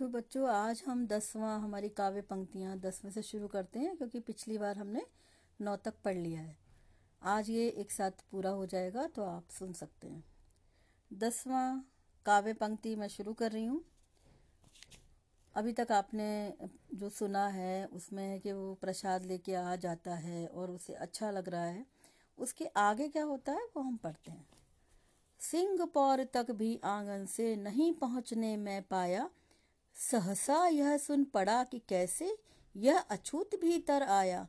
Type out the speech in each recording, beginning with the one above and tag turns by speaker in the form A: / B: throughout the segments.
A: तो बच्चों, आज हम दसवां हमारी काव्य पंक्तियाँ दसवें से शुरू करते हैं, क्योंकि पिछली बार हमने नौ तक पढ़ लिया है। आज ये एक साथ पूरा हो जाएगा तो आप सुन सकते हैं। दसवां काव्य पंक्ति मैं शुरू कर रही हूँ। अभी तक आपने जो सुना है, उसमें है कि वो प्रसाद लेके आ जाता है और उसे अच्छा लग रहा है। उसके आगे क्या होता है, वो हम पढ़ते हैं। सिंह पौर तक भी आँगन से नहीं पहुँचने में पाया सहसा यह सुन पड़ा कि कैसे यह अछूत भीतर आया।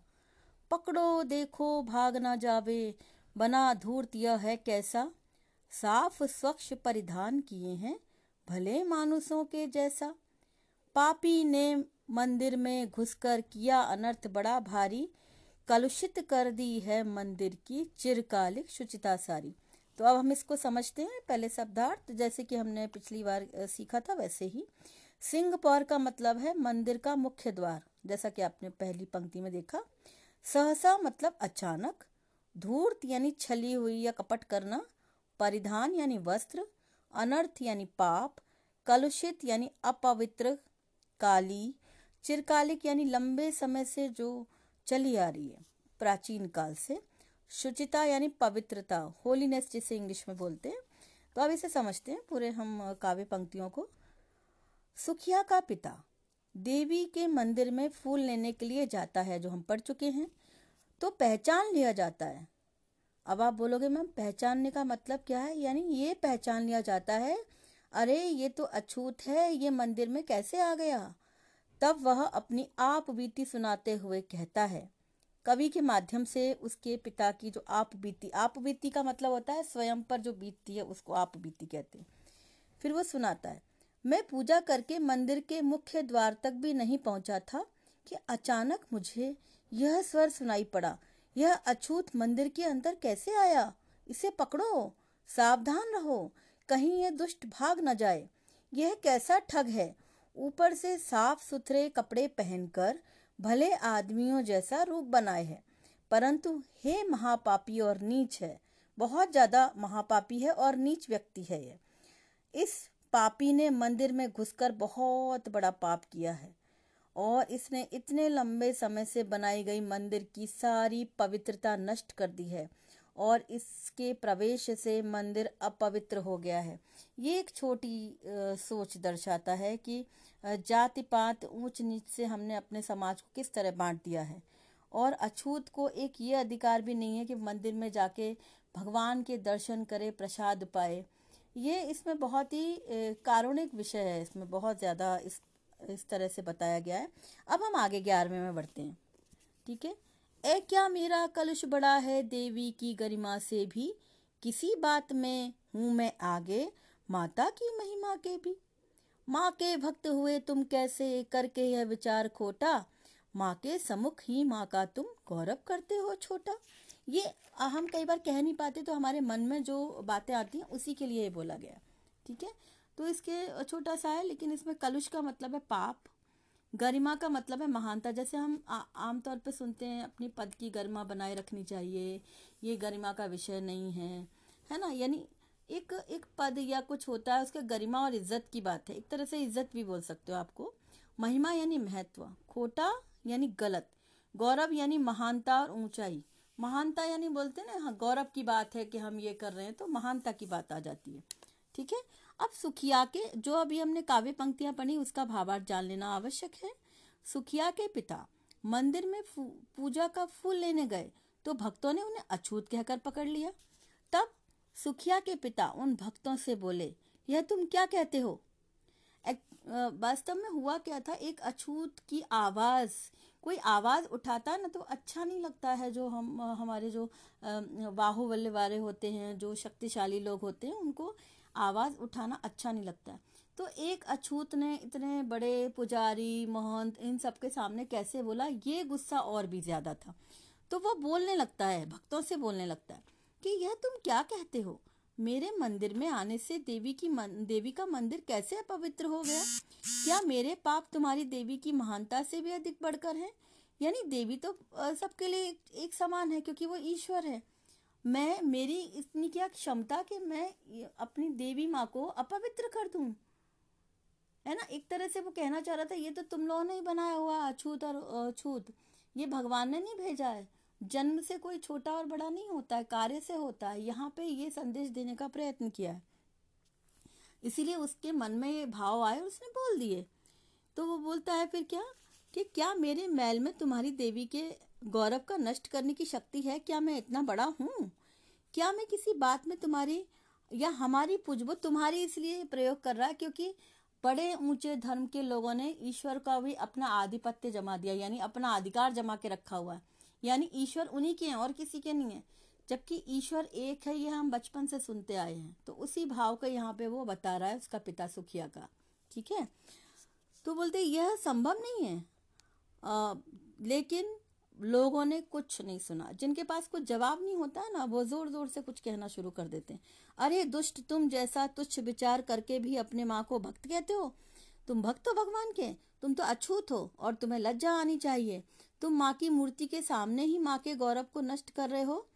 A: पकड़ो, देखो, भाग ना जावे, बना धूर्त यह है कैसा? साफ़, स्वच्छ परिधान किए हैं भले मानुसों के जैसा। पापी ने मंदिर में घुसकर किया अनर्थ बड़ा भारी, कलुषित कर दी है मंदिर की चिरकालिक शुचिता सारी। तो अब हम इसको समझते हैं, पहले शब्दार्थ, जैसे कि हमने पिछली बार सीखा था वैसे ही। सिंह पौर का मतलब है मंदिर का मुख्य द्वार, जैसा कि आपने पहली पंक्ति में देखा। सहसा मतलब अचानक, धूर्त यानी छली हुई या कपट करना, परिधान यानी वस्त्र, अनर्थ यानी पाप, कलुषित यानी अपवित्र, काली, चिरकालिक यानी लंबे समय से जो चली आ रही है। प्राचीन काल से शुचिता यानी पवित्रता, होलीनेस जिसे इंग्लिश में बोलते हैं। तो अब इसे समझते हैं, पूरे हम काव्य पंक्तियों को। सुखिया का पिता देवी के मंदिर में फूल लेने के लिए जाता है, जो हम पढ़ चुके हैं। तो पहचान लिया जाता है। अब आप बोलोगे, मैम, पहचानने का मतलब क्या है? यानी ये पहचान लिया जाता है, अरे, ये तो अछूत है, ये मंदिर में कैसे आ गया? तब वह अपनी आप बीती सुनाते हुए कहता है। कवि के माध्यम से उसके पिता की जो आप बीती आप बीती का मतलब होता है, स्वयं पर जो बीतती है, उसको आप बीती कहते हैं। फिर वो सुनाता है मैं पूजा करके मंदिर के मुख्य द्वार तक भी नहीं पहुँचा था कि अचानक मुझे यह स्वर सुनाई पड़ा। यह अछूत मंदिर के अंदर कैसे आया? इसे पकड़ो, सावधान रहो, कहीं यह दुष्ट भाग न जाए। यह कैसा ठग है? ऊपर से साफ़ सुथरे कपड़े पहनकर भले आदमियों जैसा रूप बनाए है, परंतु हे महापापी और नीच है। बहुत ज़्यादा महापापी है और नीच व्यक्ति है यह इस पापी ने मंदिर में घुसकर बहुत बड़ा पाप किया है और इसने इतने लंबे समय से बनाई गई मंदिर की सारी पवित्रता नष्ट कर दी है और इसके प्रवेश से मंदिर अपवित्र हो गया है। ये एक छोटी सोच दर्शाता है कि जाति पात ऊंच नीच से हमने अपने समाज को किस तरह बांट दिया है। और अछूत को एक ये अधिकार भी नहीं है कि मंदिर में जाके भगवान के दर्शन करे, प्रसाद पाए। ये इसमें बहुत ही कारुणिक विषय है, इसमें बहुत ज़्यादा इस इस तरह से बताया गया है। अब हम आगे ग्यारहवें में बढ़ते हैं। ठीक है? ए, क्या मेरा कलुष बड़ा है देवी की गरिमा से भी? किसी बात में हूँ मैं आगे, माता की महिमा के भी। माँ के भक्त हुए तुम कैसे करके यह विचार खोटा? माँ के समुख ही माँ का तुम गौरव करते हो छोटा। ये हम कई बार कह नहीं पाते तो हमारे मन में जो बातें आती हैं, उसी के लिए ये बोला गया। ठीक है? तो इसके छोटा सा है, लेकिन इसमें कलुष का मतलब है पाप, गरिमा का मतलब है महानता। जैसे हम आमतौर पर सुनते हैं, अपनी पद की गरिमा बनाए रखनी चाहिए, ये गरिमा का विषय नहीं है। है ना? यानी एक एक पद या कुछ होता है, उसका गरिमा और इज़्ज़त की बात है। एक तरह से इज़्ज़त भी बोल सकते हो आपको। महिमा यानी महत्व, खोटा यानी गलत, गौरव यानी महानता और ऊंचाई। महानता यानी बोलते ना हाँ गौरव की बात है कि हम ये कर रहे हैं तो महानता की बात आ जाती है। ठीक है? अब सुखिया के, जो अभी हमने काव्य पंक्तियाँ पढ़ी, उसका भावार्थ जान लेना आवश्यक है। सुखिया के पिता मंदिर में पूजा का फूल लेने गए तो भक्तों ने उन्हें अछूत कहकर पकड़ लिया। तब सुखिया के पिता उन भक्तों से बोले, यह तुम क्या कहते हो? वास्तव में हुआ क्या था? एक अछूत की आवाज़ कोई आवाज़ उठाता है ना तो अच्छा नहीं लगता है जो हम, हमारे जो बाहुबल्य वाले होते हैं, जो शक्तिशाली लोग होते हैं, उनको आवाज़ उठाना अच्छा नहीं लगता है। तो एक अछूत ने इतने बड़े पुजारी, महंत, इन सबके सामने कैसे बोला, ये गुस्सा और भी ज़्यादा था। तो वो बोलने लगता है, भक्तों से बोलने लगता है कि, यह तुम क्या कहते हो? मेरे मंदिर में आने से देवी की मन, देवी का मंदिर कैसे अपवित्र हो गया? क्या मेरे पाप तुम्हारी देवी की महानता से भी अधिक बढ़कर हैं? यानी देवी तो सबके लिए एक समान है क्योंकि वो ईश्वर है। मैं मेरी इतनी क्या क्षमता कि मैं अपनी देवी माँ को अपवित्र कर दूँ? है ना? एक तरह से वो कहना चाह रहा था ये तो तुम लोगों ने ही बनाया हुआ अछूत और अछूत। ये भगवान ने नहीं भेजा है। जन्म से कोई छोटा और बड़ा नहीं होता है, कार्य से होता है। यहाँ पे ये संदेश देने का प्रयत्न किया है। इसीलिए उसके मन में ये भाव आए और उसने बोल दिए। तो वो बोलता है, फिर क्या? कि क्या मेरे मैल में तुम्हारी देवी के गौरव का नष्ट करने की शक्ति है? क्या मैं इतना बड़ा हूँ? क्या मैं किसी बात में तुम्हारी या हमारी पूज वो तुम्हारी इसलिए प्रयोग कर रहा है क्योंकि बड़े ऊँचे धर्म के लोगों ने ईश्वर का भी अपना आधिपत्य जमा दिया, यानी अपना अधिकार जमा के रखा हुआ है। यानी ईश्वर उन्हीं के हैं और किसी के नहीं है। जबकि ईश्वर एक है ये हम बचपन से सुनते आए हैं। तो उसी भाव का यहाँ पे वो बता रहा है उसका पिता सुखिया का। ठीक है? तो बोलते यह संभव नहीं है। आ, लेकिन लोगों ने कुछ नहीं सुना। जिनके पास कुछ जवाब नहीं होता ना वो ज़ोर ज़ोर से कुछ कहना शुरू कर देते हैं। अरे दुष्ट तुम जैसा तुच्छ विचार करके भी अपने माँ को भक्त कहते हो? तुम भक्त हो भगवान के? तुम तो अछूत हो और तुम्हें लज्जा आनी चाहिए। तुम माँ की मूर्ति के सामने ही माँ के गौरव को नष्ट कर रहे हो?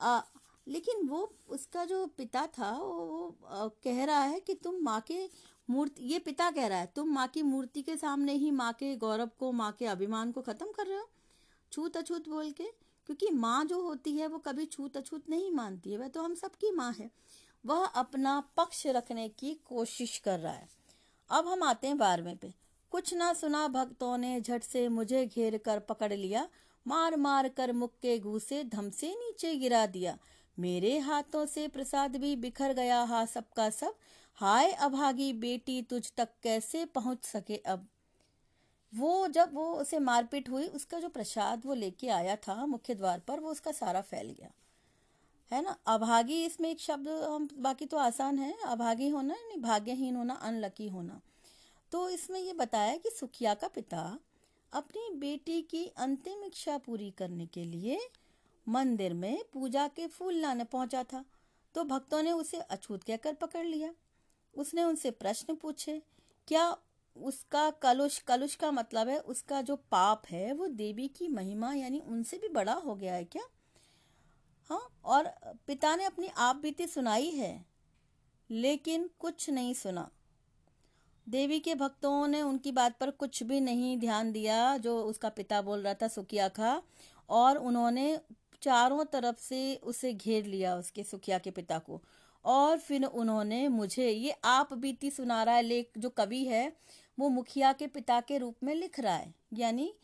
A: आ, लेकिन वो उसका जो पिता था वो, आ, कह रहा है कि तुम माँ के मूर्ति ये पिता कह रहा है तुम माँ की मूर्ति के सामने ही माँ के गौरव को माँ के अभिमान को खत्म कर रहे हो? छूत अछूत बोल के? क्योंकि माँ जो होती है वो कभी छूत अछूत नहीं मानती है। वह तो हम सबकी माँ है। वह अपना पक्ष रखने की कोशिश कर रहा है। अब हम आते हैं बारहवें पे। कुछ ना सुना भक्तों ने झट से मुझे घेर कर पकड़ लिया। मार मार कर मुख के घूसे धम से नीचे गिरा दिया। मेरे हाथों से प्रसाद भी बिखर गया हा सबका सब। हाय अभागी बेटी, तुझ तक कैसे पहुँच सके अब? वो जब वो उसे मारपीट हुई, उसका जो प्रसाद वो लेके आया था मुख्य द्वार पर, वो उसका सारा फैल गया। है ना? अभागी, इसमें एक शब्द, हम, बाकी तो आसान है। अभागी होना भाग्यहीन होना अनलकी होना। तो इसमें ये बताया कि सुखिया का पिता अपनी बेटी की अंतिम इच्छा पूरी करने के लिए मंदिर में पूजा के फूल लाने पहुँचा था। तो भक्तों ने उसे अछूत कहकर पकड़ लिया। उसने उनसे प्रश्न पूछे, क्या उसका कलुष कलुष का मतलब है उसका जो पाप है वो देवी की महिमा यानी उनसे भी बड़ा हो गया है क्या? हाँ और पिता ने अपनी आप बीती सुनाई है, लेकिन कुछ नहीं सुना। देवी के भक्तों ने उनकी बात पर कुछ भी नहीं ध्यान दिया, जो उसका पिता बोल रहा था, सुखिया का, और उन्होंने चारों तरफ़ से उसे घेर लिया, उसके सुखिया के पिता को। और फिर उन्होंने मुझे, ये आप बीती सुना रहा है, लेख, जो कवि है, वो मुखिया के पिता के रूप में लिख रहा है। यानी,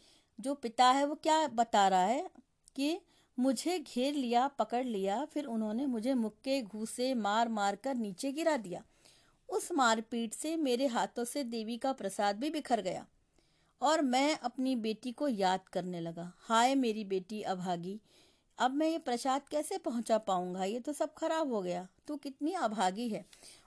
A: जो पिता है, वो क्या बता रहा है कि मुझे घेर लिया, पकड़ लिया, फिर उन्होंने मुझे मुक्के घूसे मार मार कर नीचे गिरा दिया। उस मारपीट से मेरे हाथों से देवी का प्रसाद भी बिखर गया और मैं अपनी बेटी को याद करने लगा। हाय मेरी बेटी अभागी अब मैं ये प्रसाद कैसे पहुँचा पाऊँगा? ये तो सब खराब हो गया। तू कितनी अभागी है।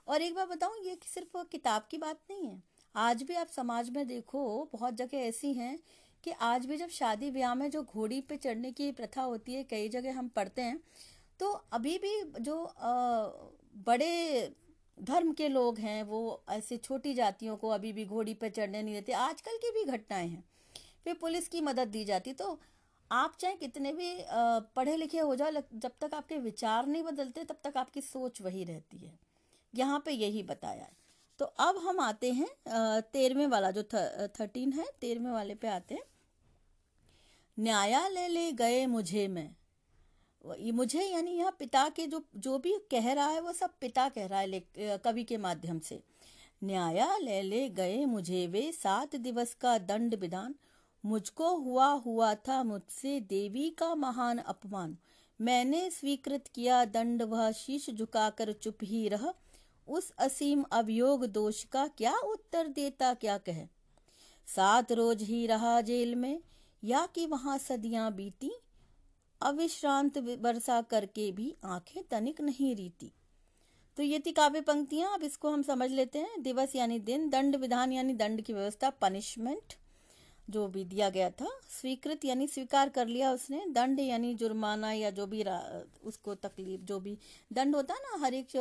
A: और एक बार बताऊँ ये सिर्फ़ किताब की बात नहीं है। आज भी आप समाज में देखो बहुत जगह ऐसी हैं कि आज भी जब शादी ब्याह में जो घोड़ी पे चढ़ने की प्रथा होती है कई जगह हम पढ़ते हैं तो अभी भी जो आ, बड़े धर्म के लोग हैं, वो ऐसे छोटी जातियों को अभी भी घोड़ी पे चढ़ने नहीं देते। आजकल की भी घटनाएँ हैं। फिर पुलिस की मदद दी जाती। तो आप चाहे कितने भी पढ़े लिखे हो जाओ जब तक आपके विचार नहीं बदलते, तब तक आपकी सोच वही रहती है। यहाँ पे यही बताया है। तो अब हम आते हैं तेरहवें वाला जो थर्टीन है, तेरहवें वाले पे आते हैं। न्यायालय ले गए मुझे मैं। मुझे यानी यहाँ पिता के जो जो भी कह रहा है वो सब पिता कह रहा है कवि के माध्यम से। न्यायालय ले गए मुझे वे सात दिवस का दंड विधान। मुझको हुआ हुआ था मुझसे देवी का महान अपमान। मैंने स्वीकृत किया दंड, वह शीश झुकाकर चुप ही रहा। उस असीम अभियोग दोष का क्या उत्तर देता, क्या कहे? सात रोज ही रहा जेल में, या कि वहाँ सदियाँ बीती अविश्रांत वर्षा करके भी आँखें तनिक नहीं रीती। तो ये थी काव्य पंक्तियाँ, अब इसको हम समझ लेते हैं। दिवस यानी दिन, दंड विधान यानी दंड की व्यवस्था पनिशमेंट जो भी दिया गया था, स्वीकृत यानी स्वीकार कर लिया उसने। दंड यानी जुर्माना या जो भी उसको तकलीफ़, जो भी दंड होता है ना, हर एक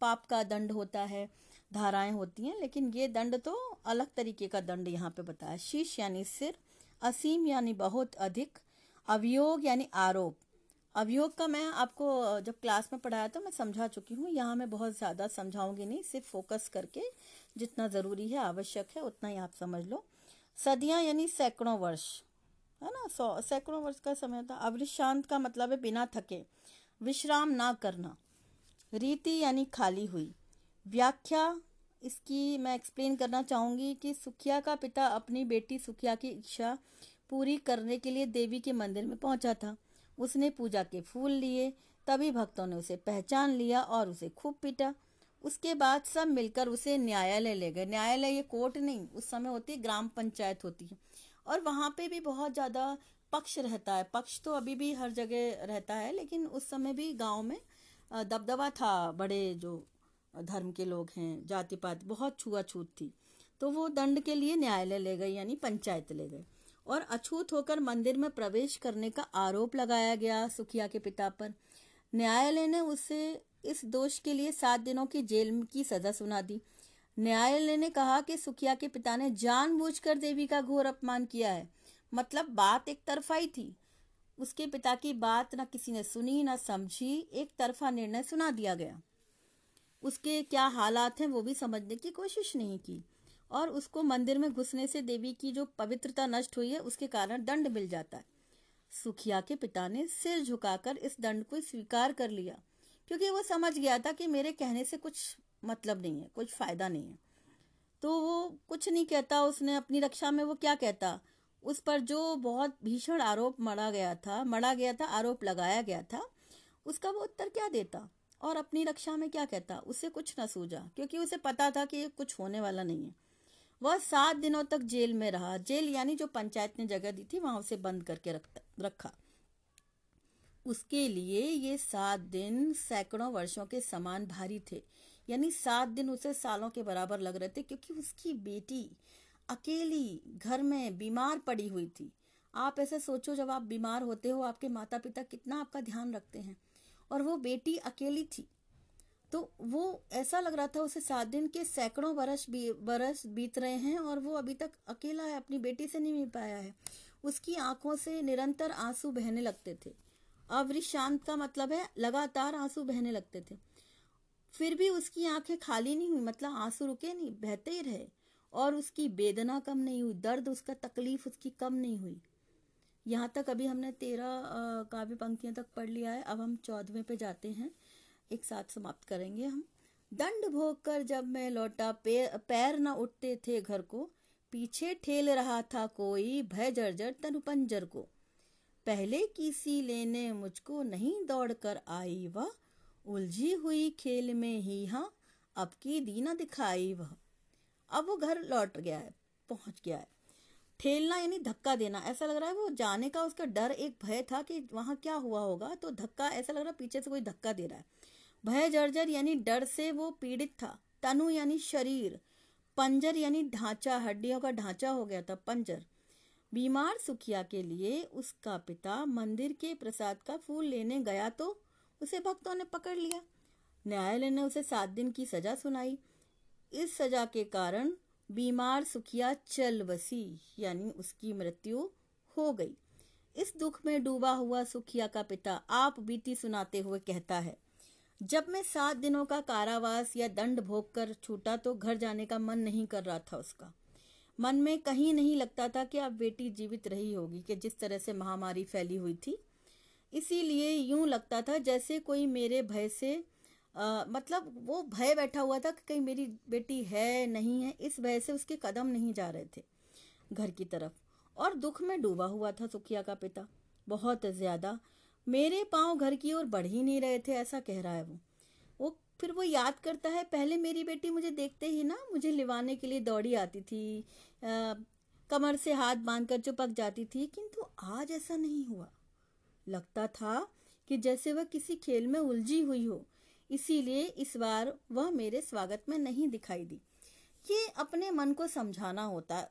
A: पाप का दंड होता है, धाराएँ होती हैं, लेकिन ये दंड तो अलग तरीके का दंड यहाँ पे बताया। शीश यानी सिर, असीम यानी बहुत अधिक अभियोग यानी आरोप। अभियोग का मैं आपको, जब क्लास में पढ़ाया था, मैं समझा चुकी हूँ। यहाँ मैं बहुत ज़्यादा समझाऊँगी नहीं, सिर्फ़ फोकस करके जितना ज़रूरी है, आवश्यक है, उतना ही आप समझ लो। सदियाँ यानी सैकड़ों वर्ष, है ना? सौ, सैकड़ों वर्ष का समय था। अविशांत का मतलब है बिना थके, विश्राम ना करना। रीति यानी खाली हुई। व्याख्या, इसकी मैं एक्सप्लेन करना चाहूँगी कि सुखिया का पिता अपनी बेटी सुखिया की इच्छा पूरी करने के लिए देवी के मंदिर में पहुँचा था। उसने पूजा के फूल लिए, तभी भक्तों ने उसे पहचान लिया और उसे खूब पीटा। उसके बाद सब मिलकर उसे न्यायालय ले गए। न्यायालय ये कोर्ट नहीं, उस समय होती है ग्राम पंचायत होती है। और वहाँ पे भी बहुत ज़्यादा पक्ष रहता है। पक्ष तो अभी भी हर जगह रहता है, लेकिन उस समय भी गाँव में दबदबा था। बड़े जो धर्म के लोग हैं जाति पात बहुत छुआछूत थी। तो वो दंड के लिए न्यायालय ले गए, यानी पंचायत ले गए। और अछूत होकर मंदिर में प्रवेश करने का आरोप लगाया गया सुखिया के पिता पर। न्यायालय ने उसे इस दोष के लिए सात दिनों की जेल की सजा सुना दी। न्यायालय ने कहा कि सुखिया के पिता ने जानबूझकर देवी का घोर अपमान किया है। मतलब बात एक तरफा ही थी। उसके पिता की बात न किसी ने सुनी, ना समझी, एक तरफा निर्णय सुना दिया गया। उसके क्या हालात हैं वो भी समझने की कोशिश नहीं की। और उसको मंदिर में घुसने से देवी की जो पवित्रता नष्ट हुई है, उसके कारण दंड मिल जाता है। सुखिया के पिता ने सिर झुकाकर इस दंड को स्वीकार कर लिया, क्योंकि वो समझ गया था कि मेरे कहने से कुछ मतलब नहीं है, कुछ फ़ायदा नहीं है। तो वो कुछ नहीं कहता, उसने अपनी रक्षा में वो क्या कहता? उस पर जो बहुत भीषण आरोप मरा गया था मरा गया था, आरोप लगाया गया था, उसका वो उत्तर क्या देता? और अपनी रक्षा में क्या कहता? उसे कुछ न सूझा, क्योंकि उसे पता था कि कुछ होने वाला नहीं है। वह सात दिनों तक जेल में रहा। जेल यानी जो पंचायत ने जगह दी थी, वहाँ उसे बंद करके रखा। उसके लिए ये सात दिन सैकड़ों वर्षों के समान भारी थे। यानी सात दिन उसे सालों के बराबर लग रहे थे, क्योंकि उसकी बेटी अकेली घर में बीमार पड़ी हुई थी। आप ऐसे सोचो, जब आप बीमार होते हो, आपके माता पिता कितना आपका ध्यान रखते हैं। और वो बेटी अकेली थी। तो वो ऐसा लग रहा था उसे सात दिन के सैकड़ों बरस बी, बरस बीत रहे हैं और वो अभी तक अकेला है अपनी बेटी से नहीं मिल पाया है। उसकी आँखों से निरंतर आँसू बहने लगते थे। अवरिशांत का मतलब है लगातार आँसू बहने लगते थे। फिर भी उसकी आँखें खाली नहीं हुई मतलब आँसू रुके नहीं बहते ही रहे। और उसकी वेदना कम नहीं हुई दर्द उसका तकलीफ़ उसकी कम नहीं हुई। यहाँ तक अभी हमने तेरह काव्य पंक्तियाँ तक पढ़ लिया है अब हम चौदहवें पे जाते हैं। एक साथ समाप्त करेंगे हम। दंड भोग कर जब मैं लौटा पैर न उठते थे घर को। पीछे ठेल रहा था कोई भय जर्जर तनुपंजर को। पहले किसी लेने मुझको नहीं दौड़ कर आई वह। उलझी हुई खेल में ही हाँ अब की दीना दिखाई वह। अब वो घर लौट गया है, पहुँच गया है। ठेलना यानी धक्का देना, ऐसा लग रहा है वो जाने का उसका डर, एक भय था कि वहाँ क्या हुआ होगा तो धक्का, ऐसा लग रहा है पीछे से कोई धक्का दे रहा है। भय, जर्जर यानी डर से वो पीड़ित था। तनु यानी शरीर। पंजर यानी ढांचा, हड्डियों का ढांचा हो गया था पंजर। बीमार सुखिया के लिए उसका पिता मंदिर के प्रसाद का फूल लेने गया तो उसे भक्तों ने पकड़ लिया। न्यायालय ने उसे सात दिन की सजा सुनाई। इस सजा के कारण बीमार सुखिया चल बसी यानी उसकी मृत्यु हो गई। इस दुख में डूबा हुआ सुखिया का पिता आप बीती सुनाते हुए कहता है जब मैं सात दिनों का कारावास या दंड भोग कर छूटा तो घर जाने का मन नहीं कर रहा था उसका। मन में कहीं नहीं लगता था कि अब बेटी जीवित रही होगी कि जिस तरह से महामारी फैली हुई थी। इसीलिए यूँ लगता था जैसे कोई मेरे भय से आ, मतलब वो भय बैठा हुआ था कि कहीं मेरी बेटी है नहीं है इस भय से उसके कदम नहीं जा रहे थे घर की तरफ़। और दुख में डूबा हुआ था सुखिया का पिता बहुत ज़्यादा। मेरे पाँव घर की ओर बढ़ ही नहीं रहे थे ऐसा कह रहा है वो। वो फिर वो याद करता है पहले मेरी बेटी मुझे देखते ही ना मुझे लिवाने के लिए दौड़ी आती थी आ, कमर से हाथ बांधकर चुपक जाती थी किंतु आज ऐसा नहीं हुआ। लगता था कि जैसे वह किसी खेल में उलझी हुई हो इसीलिए इस बार वह मेरे स्वागत में नहीं दिखाई दी। ये अपने मन को समझाना होता है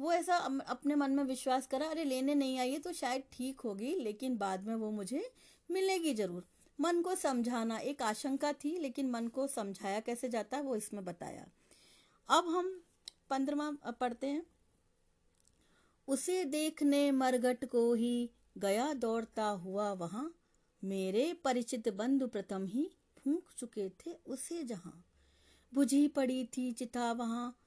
A: वो ऐसा अपने मन में विश्वास करा, अरे, लेने नहीं आई है तो शायद ठीक होगी, लेकिन बाद में वो मुझे मिलेगी ज़रूर। मन को समझाना एक आशंका थी, लेकिन मन को समझाया कैसे जाता है, वो इसमें बताया। अब हम पंद्रमा पढ़ते हैं। उसे देखने मरगट को ही गया दौड़ता हुआ वहाँ, मेरे परिचित बंधु प्रथम ही फूंक चुके थे उसे जहाँ। बुझी पड़ी थी चिता वहाँ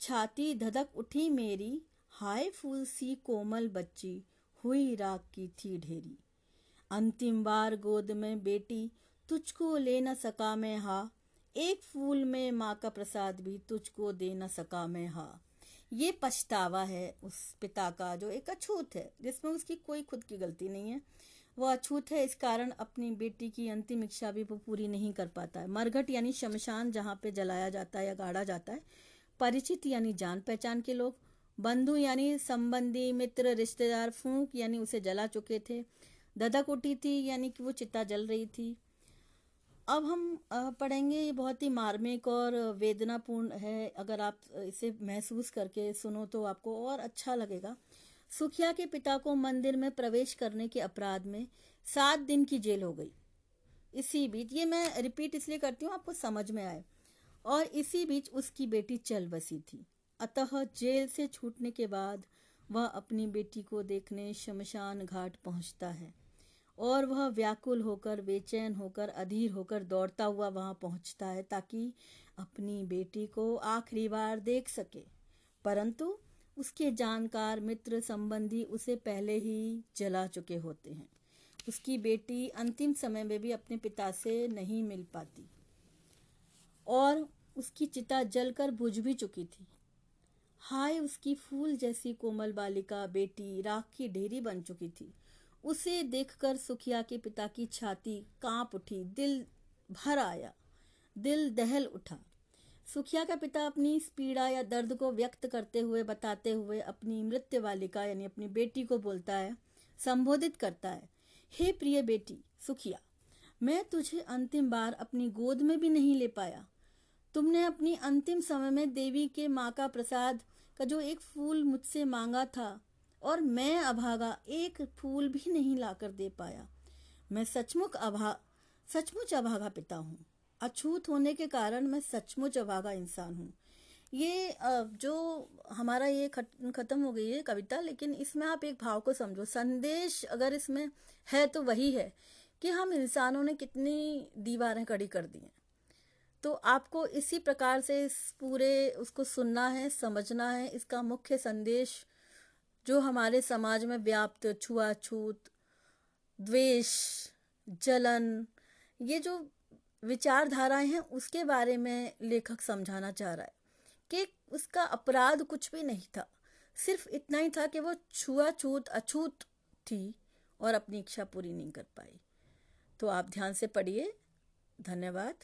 A: छाती धधक उठी मेरी, हाय फूल सी कोमल बच्ची, हुई राख की थी ढेरी। अंतिम बार गोद में बेटी, तुझको ले न सका मैं हा। एक फूल में माँ का प्रसाद भी तुझको दे न सका मैं हा। ये पछतावा है उस पिता का, जो एक अछूत है, जिसमें उसकी कोई खुद की गलती नहीं है। वो अछूत है, इस कारण अपनी बेटी की अंतिम इच्छा भी वो पूरी नहीं कर पाता है। मरघट यानी शमशान जहाँ पे जलाया जाता है या गाड़ा जाता है परिचित यानी जान पहचान के लोग, बंधु यानी संबंधी मित्र, रिश्तेदार, फूंक यानी उसे जला चुके थे। दधक उठी थी यानी कि वो चिता जल रही थी। अब हम पढ़ेंगे ये बहुत ही मार्मिक और वेदनापूर्ण है। अगर आप इसे महसूस करके सुनो तो आपको और अच्छा लगेगा। सुखिया के पिता को मंदिर में प्रवेश करने के अपराध में सात दिन की जेल हो गई। इसी बीच, ये मैं रिपीट इसलिए करती हूँ, आपको समझ में आए। और इसी बीच उसकी बेटी चल बसी थी। अतः जेल से छूटने के बाद वह अपनी बेटी को देखने शमशान घाट पहुँचता है और वह व्याकुल होकर, बेचैन होकर, अधीर होकर दौड़ता हुआ वहाँ पहुँचता है ताकि अपनी बेटी को आखिरी बार देख सके। परंतु उसके जानकार मित्र संबंधी उसे पहले ही जला चुके होते हैं। उसकी बेटी अंतिम समय में भी अपने पिता से नहीं मिल पाती। और उसकी चिता जलकर बुझ भी चुकी थी। हाय, उसकी फूल जैसी कोमल बालिका बेटी राख की ढेरी बन चुकी थी। उसे देखकर सुखिया के पिता की छाती काँप उठी, दिल भर आया, दिल दहल उठा। सुखिया का पिता अपनी पीड़ा या दर्द को व्यक्त करते हुए, बताते हुए अपनी मृत्यु बालिका यानी अपनी बेटी को बोलता है, संबोधित करता है, हे प्रिय बेटी, सुखिया, मैं तुझे अंतिम बार अपनी गोद में भी नहीं ले पाया। तुमने अपनी अंतिम समय में देवी के माँ का प्रसाद का जो एक फूल मुझसे मांगा था और मैं अभागा एक फूल भी नहीं लाकर दे पाया। मैं सचमुच अभा, सचमुच अभागा पिता हूँ। अछूत होने के कारण मैं सचमुच अभागा इंसान हूँ। ये जो हमारा ये खत्म हो गई है कविता, लेकिन इसमें आप एक भाव को समझो। संदेश अगर इसमें है तो वही है कि हम इंसानों ने कितनी दीवारें कड़ी कर दी हैं। तो आपको इसी प्रकार से इस पूरे, उसको सुनना है, समझना है, इसका मुख्य संदेश जो हमारे समाज में व्याप्त छुआछूत, द्वेष, जलन, ये जो विचारधाराएँ हैं, उसके बारे में लेखक समझाना चाह रहा है कि उसका अपराध कुछ भी नहीं था। सिर्फ़ इतना ही था कि वो छुआछूत, अछूत थी और अपनी इच्छा पूरी नहीं कर पाई। तो आप ध्यान से पढ़िए। धन्यवाद।